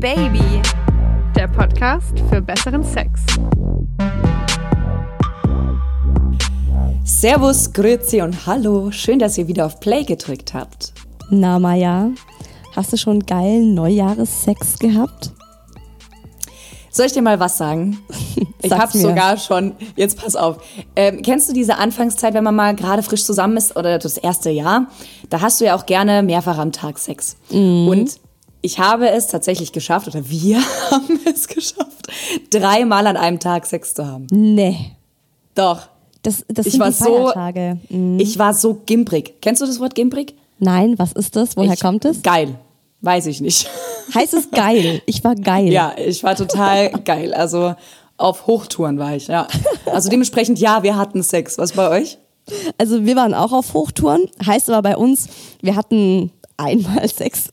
Baby, der Podcast für besseren Sex. Servus, Grüezi und Hallo. Schön, dass ihr wieder auf Play gedrückt habt. Na, Maja, hast du schon geilen Neujahressex gehabt? Soll ich dir mal was sagen? Ich Sag's hab's mir. sogar schon. Jetzt pass auf. Ähm, kennst du diese Anfangszeit, wenn man mal gerade frisch zusammen ist oder das erste Jahr? Da hast du ja auch gerne mehrfach am Tag Sex. Mhm. Und ich habe es tatsächlich geschafft, oder wir haben es geschafft, dreimal an einem Tag Sex zu haben. Nee. Doch. Das, das Ich sind war die so- Feiertage. Mhm. Ich war so gimprig. Kennst du das Wort gimprig? Nein, was ist das? Woher ich, kommt es? Geil. Weiß ich nicht. Heißt es geil? Ich war geil. Ja, ich war total geil. Also auf Hochtouren war ich, ja. Also dementsprechend, ja, wir hatten Sex. Was bei euch? Also wir waren auch auf Hochtouren. Heißt aber bei uns, wir hatten einmal Sex.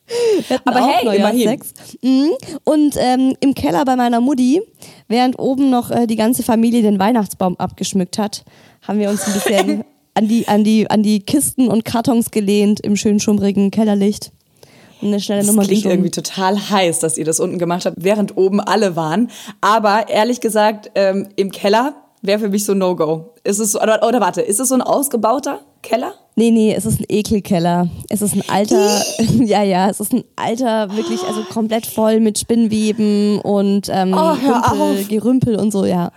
Aber hey, Neujahrssex. Mhm. Und ähm, im Keller bei meiner Mutti, während oben noch äh, die ganze Familie den Weihnachtsbaum abgeschmückt hat, haben wir uns ein bisschen an die, an die, an die Kisten und Kartons gelehnt im schön schummrigen Kellerlicht. Und eine schnelle Das Nummer klingt gesungen. irgendwie total heiß, dass ihr das unten gemacht habt, während oben alle waren. Aber ehrlich gesagt, ähm, im Keller wäre für mich so No-Go. Ist es oder, oder warte, ist es so ein ausgebauter Keller? Nee, nee, es ist ein Ekelkeller. Es ist ein alter, ja, ja, es ist ein alter, wirklich, also komplett voll mit Spinnweben und ähm, Oh, Rümpel. Gerümpel und so, ja.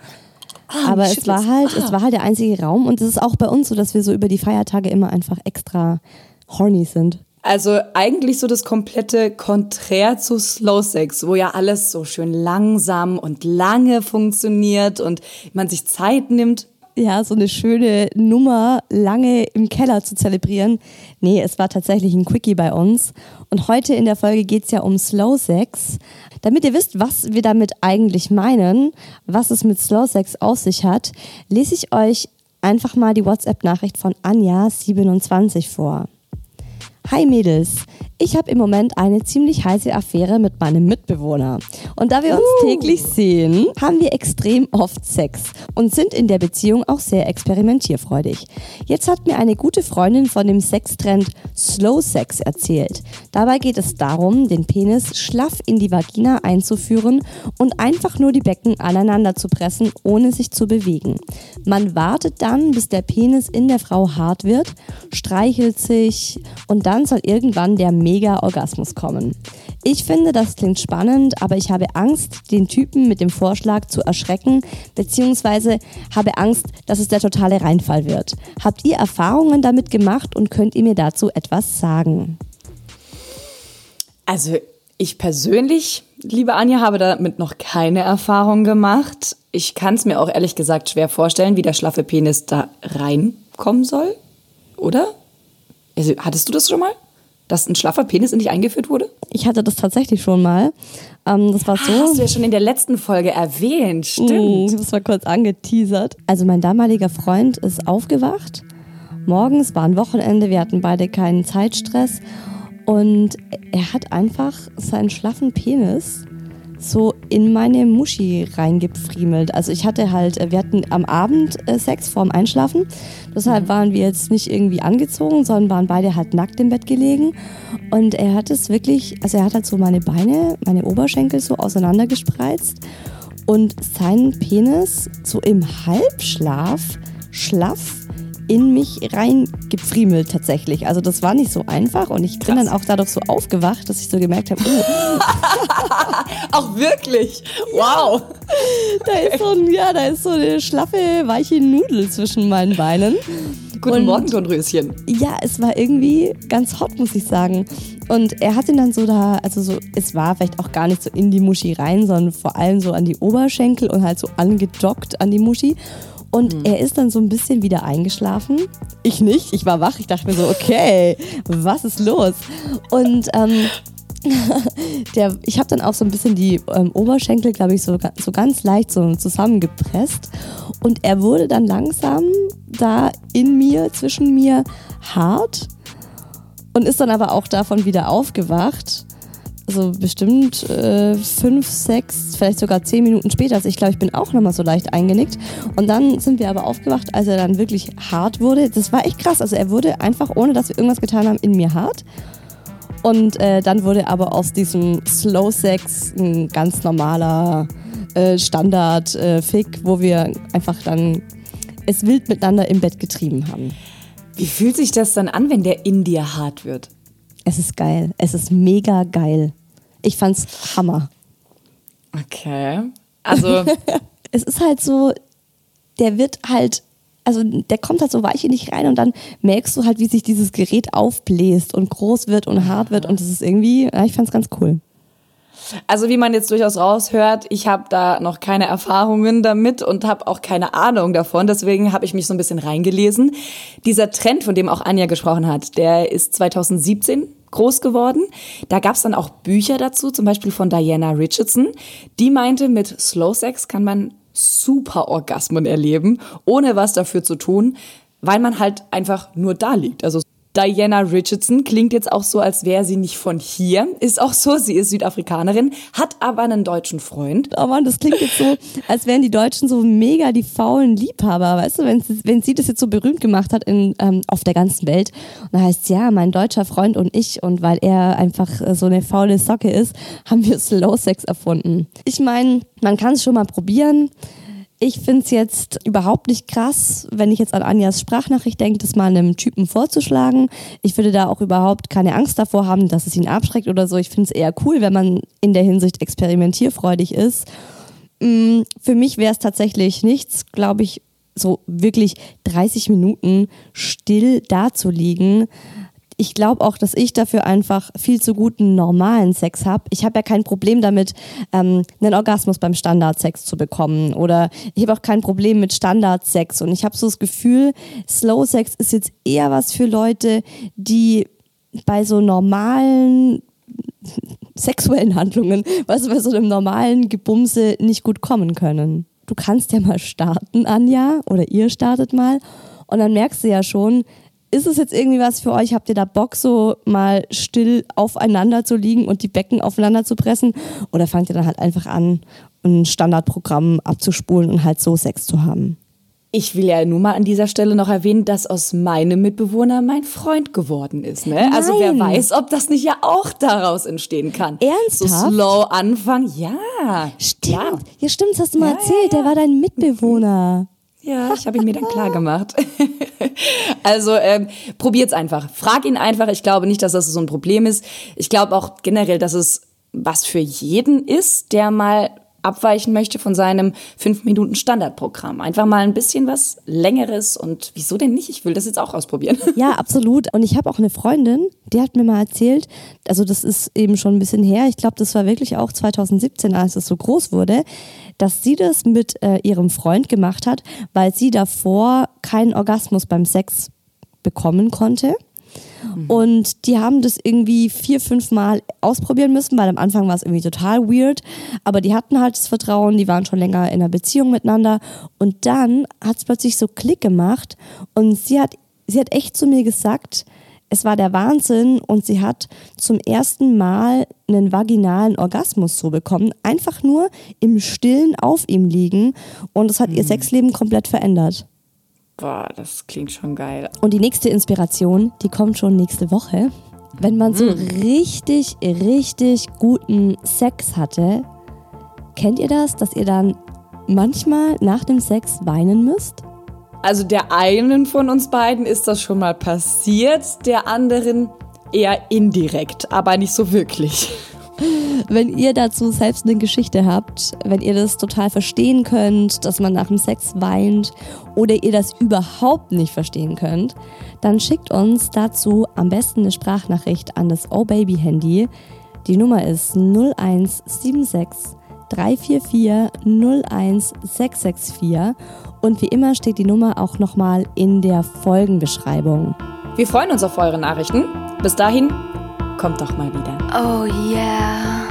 Aber es war halt, es war halt der einzige Raum und es ist auch bei uns so, dass wir so über die Feiertage immer einfach extra horny sind. Also eigentlich so das komplette Konträr zu Slow Sex, wo ja alles so schön langsam und lange funktioniert und man sich Zeit nimmt. Ja, so eine schöne Nummer lange im Keller zu zelebrieren. Nee, es war tatsächlich ein Quickie bei uns. Und heute in der Folge geht's ja um Slow Sex. Damit ihr wisst, was wir damit eigentlich meinen, was es mit Slow Sex auf sich hat, lese ich euch einfach mal die WhatsApp-Nachricht von Anja27 vor. Hi Mädels, ich habe im Moment eine ziemlich heiße Affäre mit meinem Mitbewohner. Und da wir uns täglich sehen, haben wir extrem oft Sex und sind in der Beziehung auch sehr experimentierfreudig. Jetzt hat mir eine gute Freundin von dem Sextrend Slow Sex erzählt. Dabei geht es darum, den Penis schlaff in die Vagina einzuführen und einfach nur die Becken aneinander zu pressen, ohne sich zu bewegen. Man wartet dann, bis der Penis in der Frau hart wird, streichelt sich und dann soll irgendwann der Mega-Orgasmus kommen. Ich finde, das klingt spannend, aber ich habe Angst, den Typen mit dem Vorschlag zu erschrecken, beziehungsweise habe Angst, dass es der totale Reinfall wird. Habt ihr Erfahrungen damit gemacht und könnt ihr mir dazu etwas sagen? Also ich persönlich, liebe Anja, habe damit noch keine Erfahrung gemacht. Ich kann es mir auch ehrlich gesagt schwer vorstellen, wie der schlaffe Penis da reinkommen soll. Oder? Also, hattest du das schon mal? Dass ein schlaffer Penis in dich eingeführt wurde? Ich hatte das tatsächlich schon mal. Ähm, das war so. Ah, hast du ja schon in der letzten Folge erwähnt, Mm, stimmt. Das war kurz angeteasert. Also mein damaliger Freund ist aufgewacht. Morgens war ein Wochenende, wir hatten beide keinen Zeitstress. Und er hat einfach seinen schlaffen Penis so in meine Muschi reingepfriemelt. Also ich hatte halt, wir hatten am Abend äh, Sex vorm Einschlafen. Deshalb waren wir jetzt nicht irgendwie angezogen, sondern waren beide halt nackt im Bett gelegen. Und er hat es wirklich, also er hat halt so meine Beine, meine Oberschenkel so auseinandergespreizt und seinen Penis so im Halbschlaf, schlaff in mich reingepfriemelt tatsächlich. Also das war nicht so einfach und ich bin Krass. dann auch dadurch so aufgewacht, dass ich so gemerkt habe, oh, Auch wirklich? Wow. da ist so ein, ja, da ist so eine schlaffe, weiche Nudel zwischen meinen Beinen. Guten Und- Morgen, Dornröschen. Ja, es war irgendwie ganz hot, muss ich sagen. Und er hat ihn dann so da, also so, es war vielleicht auch gar nicht so in die Muschi rein, sondern vor allem so an die Oberschenkel und halt so angedockt an die Muschi. Und er ist dann so ein bisschen wieder eingeschlafen. Ich nicht, ich war wach. Ich dachte mir so, okay, was ist los? Und ähm, der, ich habe dann auch so ein bisschen die ähm, Oberschenkel, glaube ich, so, so ganz leicht so zusammengepresst. Und er wurde dann langsam da in mir, zwischen mir hart und ist dann aber auch davon wieder aufgewacht. Also bestimmt äh, fünf, sechs, vielleicht sogar zehn Minuten später. Also ich glaube, ich bin auch nochmal so leicht eingenickt. Und dann sind wir aber aufgewacht, als er dann wirklich hart wurde. Das war echt krass. Also er wurde einfach, ohne dass wir irgendwas getan haben, in mir hart. Und äh, dann wurde aber aus diesem Slow Sex ein ganz normaler äh, Standard-Fick, äh, wo wir einfach dann es wild miteinander im Bett getrieben haben. Wie fühlt sich das dann an, wenn der in dir hart wird? Es ist geil. Es ist mega geil. Ich fand's Hammer. Okay. Also. es ist halt so, der wird halt, also der kommt halt so weich in dich rein und dann merkst du halt, wie sich dieses Gerät aufbläst und groß wird und hart wird und das ist irgendwie, ja, ich fand's ganz cool. Also wie man jetzt durchaus raushört, ich habe da noch keine Erfahrungen damit und habe auch keine Ahnung davon. Deswegen habe ich mich so ein bisschen reingelesen. Dieser Trend, von dem auch Anja gesprochen hat, der ist 2017 groß geworden. Da gab es dann auch Bücher dazu, zum Beispiel von Diana Richardson. Die meinte, mit Slow Sex kann man super Orgasmen erleben, ohne was dafür zu tun, weil man halt einfach nur da liegt. Also Diana Richardson klingt jetzt auch so, als wäre sie nicht von hier. Ist auch so, sie ist Südafrikanerin, hat aber einen deutschen Freund. Oh Mann, das klingt jetzt so, als wären die Deutschen so mega die faulen Liebhaber. Weißt du, wenn, wenn sie das jetzt so berühmt gemacht hat in, ähm, auf der ganzen Welt. Und da heißt ja, mein deutscher Freund und ich. Und weil er einfach äh, so eine faule Socke ist, haben wir Slow Sex erfunden. Ich meine, man kann es schon mal probieren. Ich finde es jetzt überhaupt nicht krass, wenn ich jetzt an Anjas Sprachnachricht denke, das mal einem Typen vorzuschlagen. Ich würde da auch überhaupt keine Angst davor haben, dass es ihn abschreckt oder so. Ich finde es eher cool, wenn man in der Hinsicht experimentierfreudig ist. Mm, für mich wäre es tatsächlich nichts, glaube ich, so wirklich 30 Minuten still dazuliegen ich glaube auch, dass ich dafür einfach viel zu guten normalen Sex habe. Ich habe ja kein Problem damit, ähm, einen Orgasmus beim Standardsex zu bekommen. Oder ich habe auch kein Problem mit Standardsex. Und ich habe so das Gefühl, Slow Sex ist jetzt eher was für Leute, die bei so normalen sexuellen Handlungen, was bei so einem normalen Gebumse nicht gut kommen können. Du kannst ja mal starten, Anja, oder ihr startet mal. Und dann merkst du ja schon, ist es jetzt irgendwie was für euch? Habt ihr da Bock, so mal still aufeinander zu liegen und die Becken aufeinander zu pressen? Oder fangt ihr dann halt einfach an, ein Standardprogramm abzuspulen und halt so Sex zu haben? Ich will ja nur mal an dieser Stelle noch erwähnen, dass aus meinem Mitbewohner mein Freund geworden ist. Ne? Also wer weiß, ob das nicht ja auch daraus entstehen kann. Ernsthaft? So slow Anfang, ja. Stimmt. Ja, ja stimmt, das hast du mal ja, erzählt. Ja, ja. Der war dein Mitbewohner. Ja, ich habe ihn mir dann klar gemacht. also ähm, probiert's einfach. Frag ihn einfach. Ich glaube nicht, dass das so ein Problem ist. Ich glaube auch generell, dass es was für jeden ist, der mal abweichen möchte von seinem 5 Minuten Standardprogramm. Einfach mal ein bisschen was längeres und wieso denn nicht? Ich will das jetzt auch ausprobieren. Ja, absolut. Und ich habe auch eine Freundin, die hat mir mal erzählt, also das ist eben schon ein bisschen her, ich glaube, das war wirklich auch 2017, als es so groß wurde, dass sie das mit äh, ihrem Freund gemacht hat, weil sie davor keinen Orgasmus beim Sex bekommen konnte. Mhm. Und die haben das irgendwie vier, fünf Mal ausprobieren müssen, weil am Anfang war es irgendwie total weird. Aber die hatten halt das Vertrauen, die waren schon länger in einer Beziehung miteinander. Und dann hat es plötzlich so Klick gemacht und sie hat, sie hat echt zu mir gesagt, es war der Wahnsinn und sie hat zum ersten Mal einen vaginalen Orgasmus so bekommen. Einfach nur im Stillen auf ihm liegen und das hat mhm. ihr Sexleben komplett verändert. Boah, das klingt schon geil. Und die nächste Inspiration, die kommt schon nächste Woche. Wenn man so mhm. richtig, richtig guten Sex hatte, kennt ihr das, dass ihr dann manchmal nach dem Sex weinen müsst? Also der einen von uns beiden ist das schon mal passiert, der anderen eher indirekt, aber nicht so wirklich. Wenn ihr dazu selbst eine Geschichte habt, wenn ihr das total verstehen könnt, dass man nach dem Sex weint oder ihr das überhaupt nicht verstehen könnt, dann schickt uns dazu am besten eine Sprachnachricht an das Oh Baby Handy. Die Nummer ist 0176 344 01664 und wie immer steht die Nummer auch nochmal in der Folgenbeschreibung. Wir freuen uns auf eure Nachrichten. Bis dahin, kommt doch mal wieder. Oh yeah.